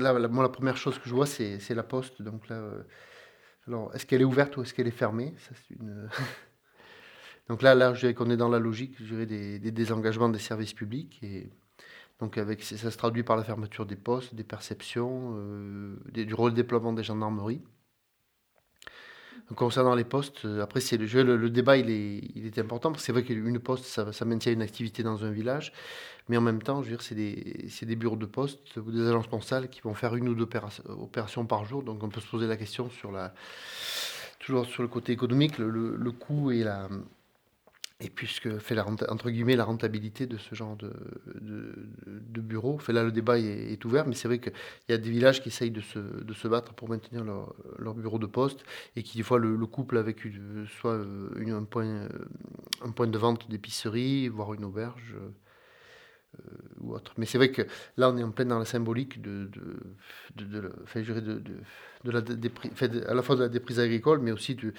là, la, moi, la première chose que je vois, c'est la poste. Donc là, euh, alors, est-ce qu'elle est ouverte ou est-ce qu'elle est fermée? Donc là, je dirais qu'on est dans la logique, des, désengagements des services publics. Et donc, ça se traduit par la fermeture des postes, des perceptions, euh, des, du redéploiement des gendarmeries. Concernant les postes, euh, après, c'est le, le, le, débat, il est, il est important, parce que c'est vrai qu'une poste, ça, maintient une activité dans un village, mais en même temps, je veux dire, c'est des, des, bureaux de poste ou des agences postales qui vont faire une ou deux opérations par jour, donc on peut se poser la question sur la, toujours sur le côté économique, le, le coût et la, et puisque fait la, entre guillemets la rentabilité de ce genre de, de, de bureau, fait là le débat est, ouvert, mais c'est vrai qu'il y a des villages qui essayent de se, de se battre pour maintenir leur, leur, bureau de poste et qui des fois le, le couple avec soit une, un, point, un point de vente d'épicerie, voire une auberge. Euh, ou autre. Mais c'est vrai que là, on est en plein dans la symbolique de, à la fois de la déprise agricole, mais aussi de,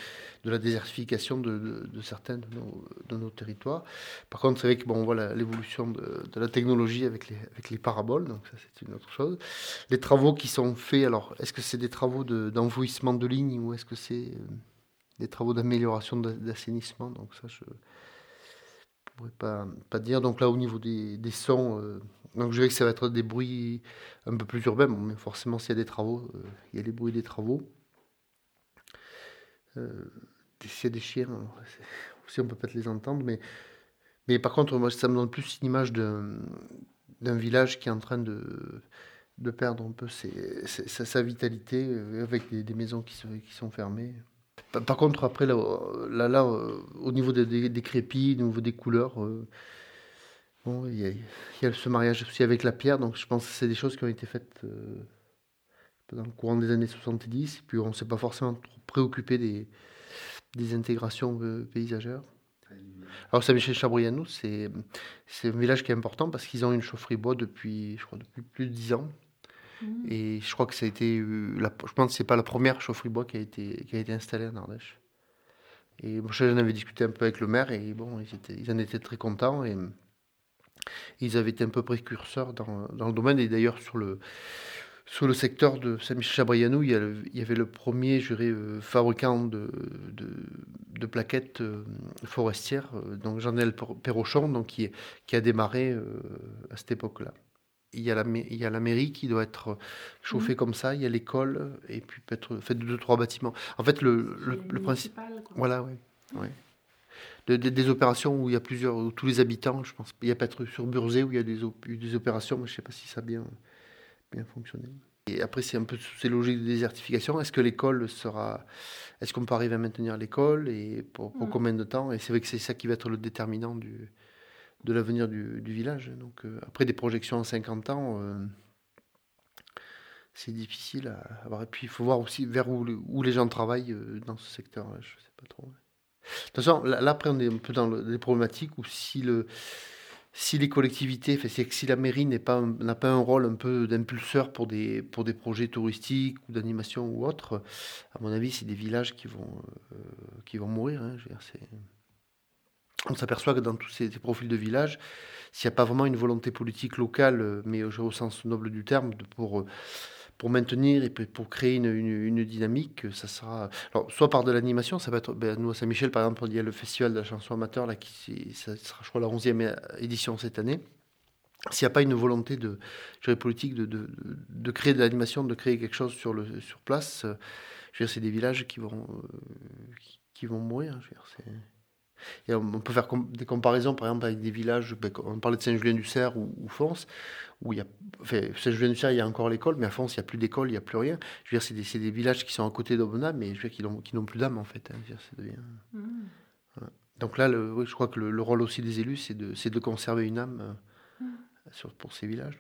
la désertification de, certains de nos, de nos territoires. Par contre, c'est vrai que bon, on voit l'évolution de, la technologie avec les, avec les paraboles, donc ça c'est une autre chose. Les travaux qui sont faits, alors est-ce que c'est des travaux d'envouissement de, lignes ou est-ce que c'est euh, des travaux d'amélioration d'assainissement? Donc ça, pourrais pas, dire. Donc là, au niveau des, sons, euh, donc je dirais que ça va être des bruits un peu plus urbains, mais forcément, s'il y a des travaux, euh, il y a les bruits des travaux. Euh, s'il y a des chiens, aussi on peut peut-être les entendre, mais, mais par contre, moi, ça me donne plus une image d'un village qui est en train de, de perdre un peu sa, vitalité avec des, maisons qui sont fermées. Par contre, après, là, là, là au niveau des, crépis, au niveau des couleurs, euh, bon, il y, a, ce mariage aussi avec la pierre, donc je pense que c'est des choses qui ont été faites euh, dans le courant des années 70, et puis on ne s'est pas forcément trop préoccupé des, des intégrations euh, paysagères. Alors Saint-Michel-Chabrianou, c'est un village qui est important parce qu'ils ont une chaufferie bois depuis, je crois, depuis plus de 10 ans. Mmh. Et je crois que ça a été. La, je pense que c'est pas la première chaufferie bois qui a été, qui a été installée en Ardèche. Et moi, j'en avais discuté un peu avec le maire et bon, ils, étaient, ils en étaient très contents. Et ils avaient été un peu précurseurs dans, dans le domaine. Et d'ailleurs, sur le, sur le secteur de Saint-Michel-Chabrianou, il, y avait le premier, je dirais, euh, fabricant de, de, plaquettes euh, forestières, euh, donc Jean-Noël Perrochon, donc qui, qui a démarré euh, à cette époque-là il y, a la, il y a la mairie qui doit être chauffée mmh. comme ça, il y a l'école, et puis peut-être fait deux, trois bâtiments. En fait, le, le, le principe. Voilà, oui. Ouais. De, de, des opérations où il y a plusieurs, où tous les habitants, je pense. Il y a peut-être sur Burzé où il y a des, des opérations, mais je ne sais pas si ça a bien, bien fonctionné. Et après, c'est un peu ces logiques de désertification. Est-ce que l'école sera. Est-ce qu'on peut arriver à maintenir l'école et pour, pour mmh. combien de temps? Et c'est vrai que c'est ça qui va être le déterminant du, de l'avenir du, village. Donc, euh, après des projections en 50 ans, euh, c'est difficile à avoir. Et puis, il faut voir aussi vers où, où les gens travaillent euh, dans ce secteur. -là. Je sais pas trop. De toute façon, là, après, on est un peu dans le, des problématiques où si, le, si les collectivités, que si la mairie n'a pas, pas un rôle un peu d'impulseur pour des, pour des projets touristiques ou d'animation ou autre, à mon avis, c'est des villages qui vont, qui vont mourir. Hein, je veux dire, c'est on s'aperçoit que dans tous ces, profils de village, s'il n'y a pas vraiment une volonté politique locale, euh, mais au sens noble du terme, pour, euh, pour maintenir et pour créer une, une, dynamique, ça sera. Alors, soit par de l'animation, ça va être. Ben, nous, à Saint-Michel, par exemple, il y a le festival de la chanson amateur, là, qui ça sera, je crois, la 11e édition cette année. S'il n'y a pas une volonté de, politique de, de, créer de l'animation, de créer quelque chose sur, le, sur place, euh, je veux dire, c'est des villages qui vont, qui, vont mourir. Je veux dire. Et on peut faire des comparaisons, par exemple, avec des villages, ben, on parlait de Saint-Julien-du-Cerf ou, ou Fons, où il y a, enfin, Saint-Julien-du-Cerf, il y a encore l'école, mais à Fons, il n'y a plus d'école, il n'y a plus rien. Je veux dire, c'est des, des, villages qui sont à côté d'Aubenas, mais je veux dire, qui n'ont plus d'âme, en fait. Hein. Dire, devient... mmh. voilà. Donc là, le, oui, je crois que le, le, rôle aussi des élus, c'est de, de conserver une âme euh, mmh. sur, pour ces villages.